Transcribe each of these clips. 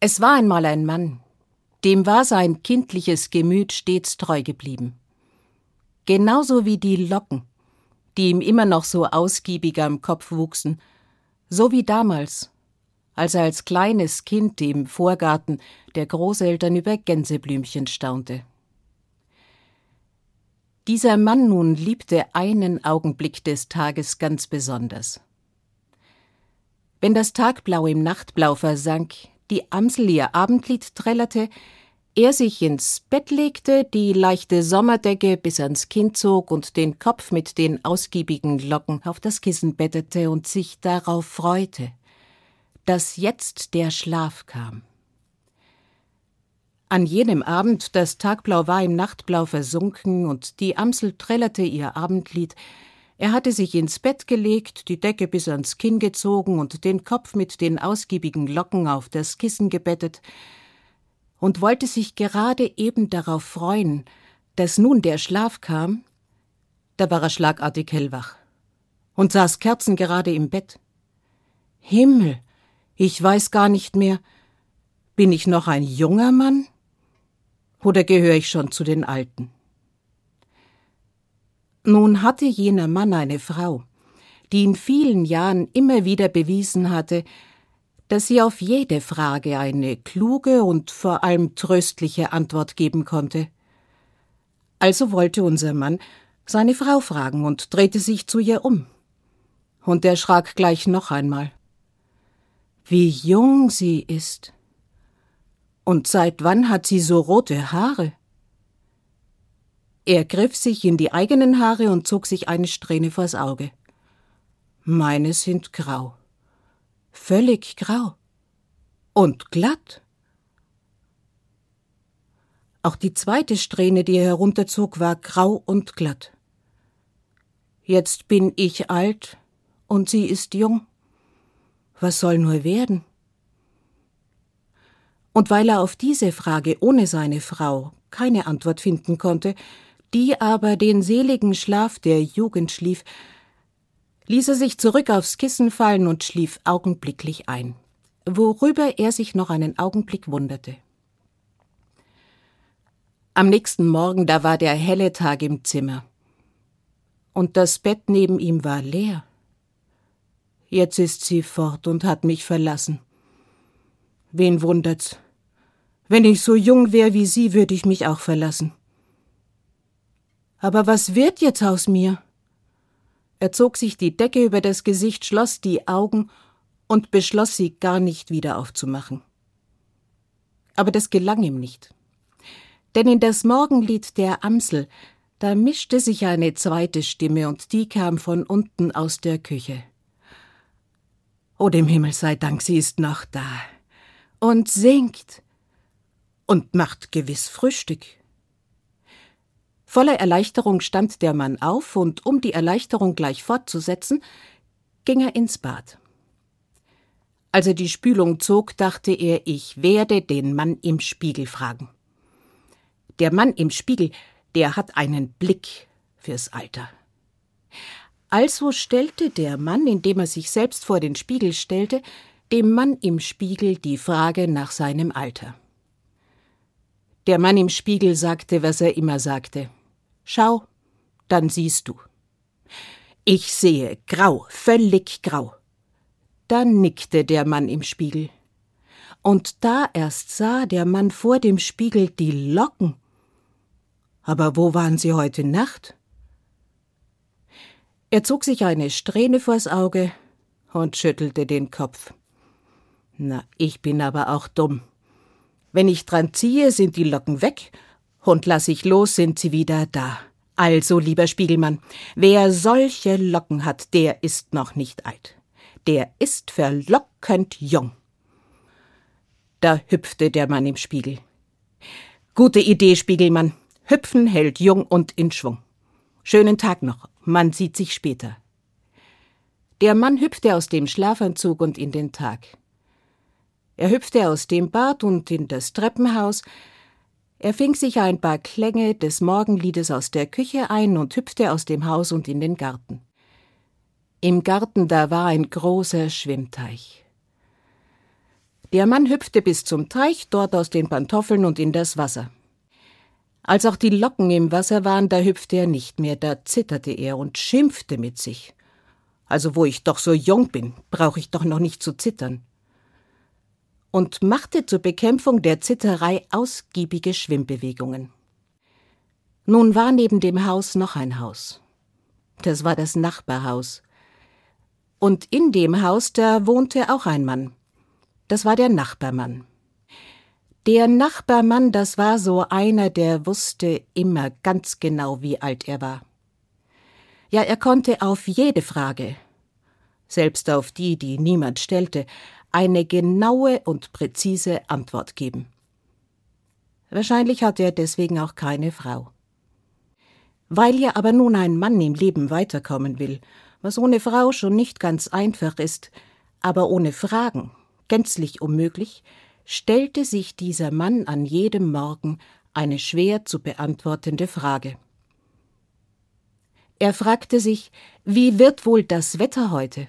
Es war einmal ein Mann, dem war sein kindliches Gemüt stets treu geblieben. Genauso wie die Locken, die ihm immer noch so ausgiebig am Kopf wuchsen, so wie damals, als er als kleines Kind im Vorgarten der Großeltern über Gänseblümchen staunte. Dieser Mann nun liebte einen Augenblick des Tages ganz besonders. Wenn das Tagblau im Nachtblau versank, die Amsel ihr Abendlied trällerte, er sich ins Bett legte, die leichte Sommerdecke bis ans Kinn zog und den Kopf mit den ausgiebigen Locken auf das Kissen bettete und sich darauf freute, dass jetzt der Schlaf kam. An jenem Abend, das Tagblau war im Nachtblau versunken und die Amsel trällerte ihr Abendlied, er hatte sich ins Bett gelegt, die Decke bis ans Kinn gezogen und den Kopf mit den ausgiebigen Locken auf das Kissen gebettet und wollte sich gerade eben darauf freuen, dass nun der Schlaf kam, da war er schlagartig hellwach und saß kerzengerade im Bett. Himmel, ich weiß gar nicht mehr, bin ich noch ein junger Mann oder gehöre ich schon zu den Alten? Nun hatte jener Mann eine Frau, die in vielen Jahren immer wieder bewiesen hatte, dass sie auf jede Frage eine kluge und vor allem tröstliche Antwort geben konnte. Also wollte unser Mann seine Frau fragen und drehte sich zu ihr um. Und er schrak gleich noch einmal. Wie jung sie ist. Und seit wann hat sie so rote Haare? Er griff sich in die eigenen Haare und zog sich eine Strähne vors Auge. Meine sind grau. Völlig grau. Und glatt. Auch die zweite Strähne, die er herunterzog, war grau und glatt. Jetzt bin ich alt und sie ist jung. Was soll nur werden? Und weil er auf diese Frage ohne seine Frau keine Antwort finden konnte, die aber den seligen Schlaf der Jugend schlief, ließ er sich zurück aufs Kissen fallen und schlief augenblicklich ein, worüber er sich noch einen Augenblick wunderte. Am nächsten Morgen, da war der helle Tag im Zimmer, und das Bett neben ihm war leer. Jetzt ist sie fort und hat mich verlassen. Wen wundert's? Wenn ich so jung wär wie sie, würde ich mich auch verlassen. Aber was wird jetzt aus mir? Er zog sich die Decke über das Gesicht, schloss die Augen und beschloss, sie gar nicht wieder aufzumachen. Aber das gelang ihm nicht. Denn in das Morgenlied der Amsel, da mischte sich eine zweite Stimme, und die kam von unten aus der Küche. O dem Himmel sei Dank, sie ist noch da und singt und macht gewiss Frühstück. Voller Erleichterung stand der Mann auf, und um die Erleichterung gleich fortzusetzen, ging er ins Bad. Als er die Spülung zog, dachte er, ich werde den Mann im Spiegel fragen. Der Mann im Spiegel, der hat einen Blick fürs Alter. Also stellte der Mann, indem er sich selbst vor den Spiegel stellte, dem Mann im Spiegel die Frage nach seinem Alter. Der Mann im Spiegel sagte, was er immer sagte. Schau, dann siehst du. Ich sehe grau, völlig grau. Da nickte der Mann im Spiegel. Und da erst sah der Mann vor dem Spiegel die Locken. Aber wo waren sie heute Nacht? Er zog sich eine Strähne vors Auge und schüttelte den Kopf. Na, ich bin aber auch dumm. Wenn ich dran ziehe, sind die Locken weg und lass ich los, sind sie wieder da. Also, lieber Spiegelmann, wer solche Locken hat, der ist noch nicht alt. Der ist verlockend jung. Da hüpfte der Mann im Spiegel. Gute Idee, Spiegelmann. Hüpfen hält jung und in Schwung. Schönen Tag noch. Man sieht sich später. Der Mann hüpfte aus dem Schlafanzug und in den Tag. Er hüpfte aus dem Bad und in das Treppenhaus, er fing sich ein paar Klänge des Morgenliedes aus der Küche ein und hüpfte aus dem Haus und in den Garten. Im Garten da war ein großer Schwimmteich. Der Mann hüpfte bis zum Teich, dort aus den Pantoffeln und in das Wasser. Als auch die Locken im Wasser waren, da hüpfte er nicht mehr, da zitterte er und schimpfte mit sich. Also wo ich doch so jung bin, brauche ich doch noch nicht zu zittern. Und machte zur Bekämpfung der Zitterei ausgiebige Schwimmbewegungen. Nun war neben dem Haus noch ein Haus. Das war das Nachbarhaus. Und in dem Haus, da wohnte auch ein Mann. Das war der Nachbarmann. Der Nachbarmann, das war so einer, der wusste immer ganz genau, wie alt er war. Ja, er konnte auf jede Frage, selbst auf die, die niemand stellte, eine genaue und präzise Antwort geben. Wahrscheinlich hatte er deswegen auch keine Frau. Weil ja aber nun ein Mann im Leben weiterkommen will, was ohne Frau schon nicht ganz einfach ist, aber ohne Fragen gänzlich unmöglich, stellte sich dieser Mann an jedem Morgen eine schwer zu beantwortende Frage. Er fragte sich, wie wird wohl das Wetter heute?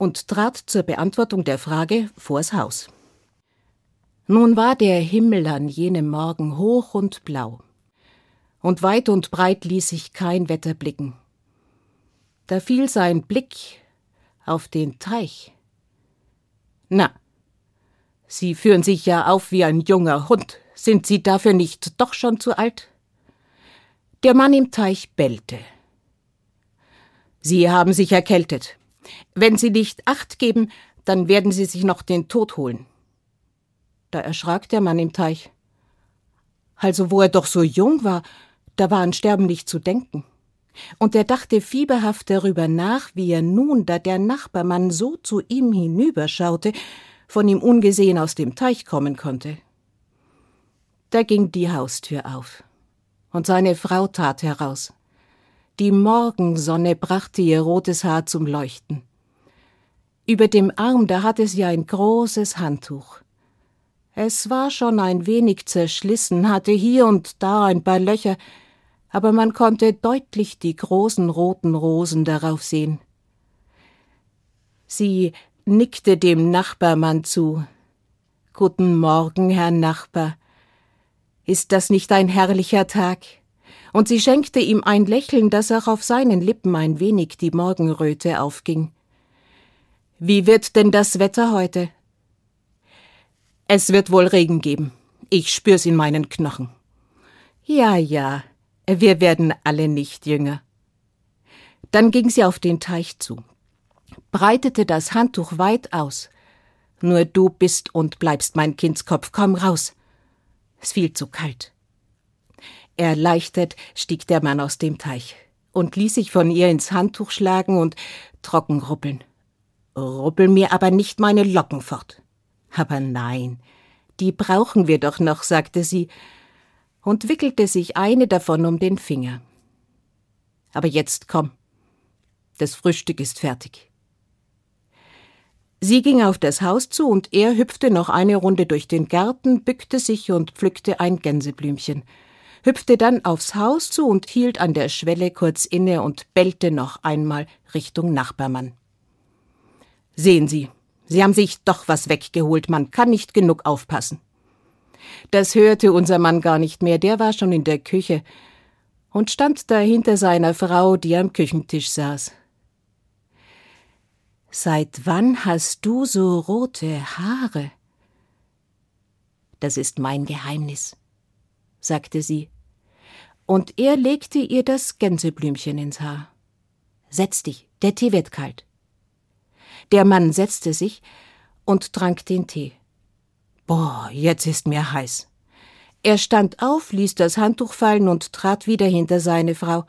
Und trat zur Beantwortung der Frage vors Haus. Nun war der Himmel an jenem Morgen hoch und blau, und weit und breit ließ sich kein Wetter blicken. Da fiel sein Blick auf den Teich. Na, Sie führen sich ja auf wie ein junger Hund. Sind Sie dafür nicht doch schon zu alt? Der Mann im Teich bellte. Sie haben sich erkältet. Wenn Sie nicht Acht geben, dann werden Sie sich noch den Tod holen. Da erschrak der Mann im Teich. Also, wo er doch so jung war, da war an Sterben nicht zu denken. Und er dachte fieberhaft darüber nach, wie er nun, da der Nachbarmann so zu ihm hinüberschaute, von ihm ungesehen aus dem Teich kommen konnte. Da ging die Haustür auf, und seine Frau tat heraus. Die Morgensonne brachte ihr rotes Haar zum Leuchten. Über dem Arm, da hatte sie ein großes Handtuch. Es war schon ein wenig zerschlissen, hatte hier und da ein paar Löcher, aber man konnte deutlich die großen roten Rosen darauf sehen. Sie nickte dem Nachbarmann zu. Guten Morgen, Herr Nachbar. Ist das nicht ein herrlicher Tag? Und sie schenkte ihm ein Lächeln, das auch auf seinen Lippen ein wenig die Morgenröte aufging. Wie wird denn das Wetter heute? Es wird wohl Regen geben. Ich spür's in meinen Knochen. Ja, ja, wir werden alle nicht jünger. Dann ging sie auf den Teich zu breitete das Handtuch weit aus. Nur du bist und bleibst mein Kindskopf, komm raus. Es fiel zu kalt. Erleichtert stieg der Mann aus dem Teich und ließ sich von ihr ins Handtuch schlagen und trocken ruppeln. Ruppel mir aber nicht meine Locken fort. Aber nein, die brauchen wir doch noch, sagte sie und wickelte sich eine davon um den Finger. Aber jetzt komm. Das Frühstück ist fertig. Sie ging auf das Haus zu und er hüpfte noch eine Runde durch den Garten, bückte sich und pflückte ein Gänseblümchen, hüpfte dann aufs Haus zu und hielt an der Schwelle kurz inne und bellte noch einmal Richtung Nachbarmann. Sehen Sie, Sie haben sich doch was weggeholt, man kann nicht genug aufpassen. Das hörte unser Mann gar nicht mehr, der war schon in der Küche und stand da hinter seiner Frau, die am Küchentisch saß. Seit wann hast du so rote Haare? Das ist mein Geheimnis, sagte sie, und er legte ihr das Gänseblümchen ins Haar. Setz dich, der Tee wird kalt. Der Mann setzte sich und trank den Tee. Boah, jetzt ist mir heiß. Er stand auf, ließ das Handtuch fallen und trat wieder hinter seine Frau.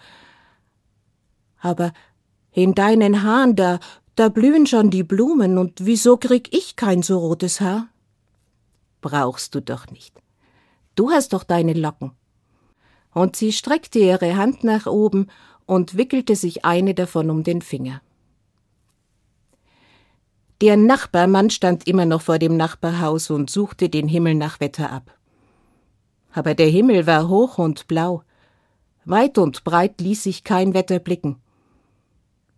Aber in deinen Haaren da da blühen schon die Blumen, und wieso krieg ich kein so rotes Haar? Brauchst du doch nicht. Du hast doch deine Locken. Und sie streckte ihre Hand nach oben und wickelte sich eine davon um den Finger. Der Nachbarmann stand immer noch vor dem Nachbarhaus und suchte den Himmel nach Wetter ab. Aber der Himmel war hoch und blau. Weit und breit ließ sich kein Wetter blicken.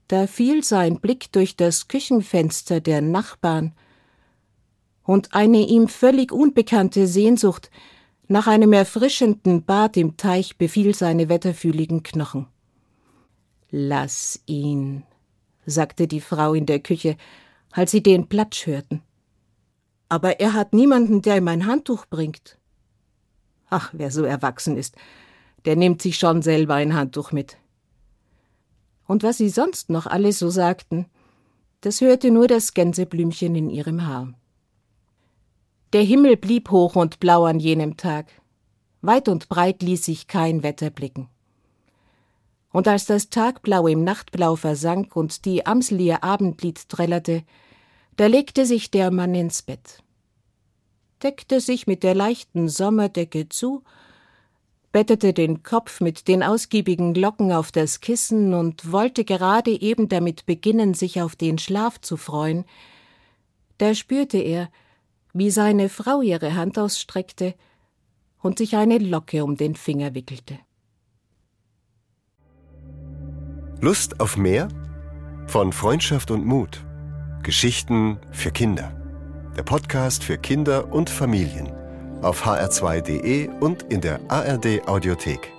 Da fiel sein Blick durch das Küchenfenster der Nachbarn, und eine ihm völlig unbekannte Sehnsucht nach einem erfrischenden Bad im Teich befiel seine wetterfühligen Knochen. Lass ihn, sagte die Frau in der Küche, als sie den Platsch hörten. Aber er hat niemanden, der ihm ein Handtuch bringt. Ach, wer so erwachsen ist, der nimmt sich schon selber ein Handtuch mit. Und was sie sonst noch alles so sagten, das hörte nur das Gänseblümchen in ihrem Haar. Der Himmel blieb hoch und blau an jenem Tag. Weit und breit ließ sich kein Wetter blicken. Und als das Tagblau im Nachtblau versank und die Amsel ihr Abendlied trällerte, da legte sich der Mann ins Bett, deckte sich mit der leichten Sommerdecke zu bettete den Kopf mit den ausgiebigen Locken auf das Kissen und wollte gerade eben damit beginnen, sich auf den Schlaf zu freuen, da spürte er, wie seine Frau ihre Hand ausstreckte und sich eine Locke um den Finger wickelte. Lust auf mehr? Von Freundschaft und Mut. Geschichten für Kinder. Der Podcast für Kinder und Familien auf hr2.de und in der ARD Audiothek.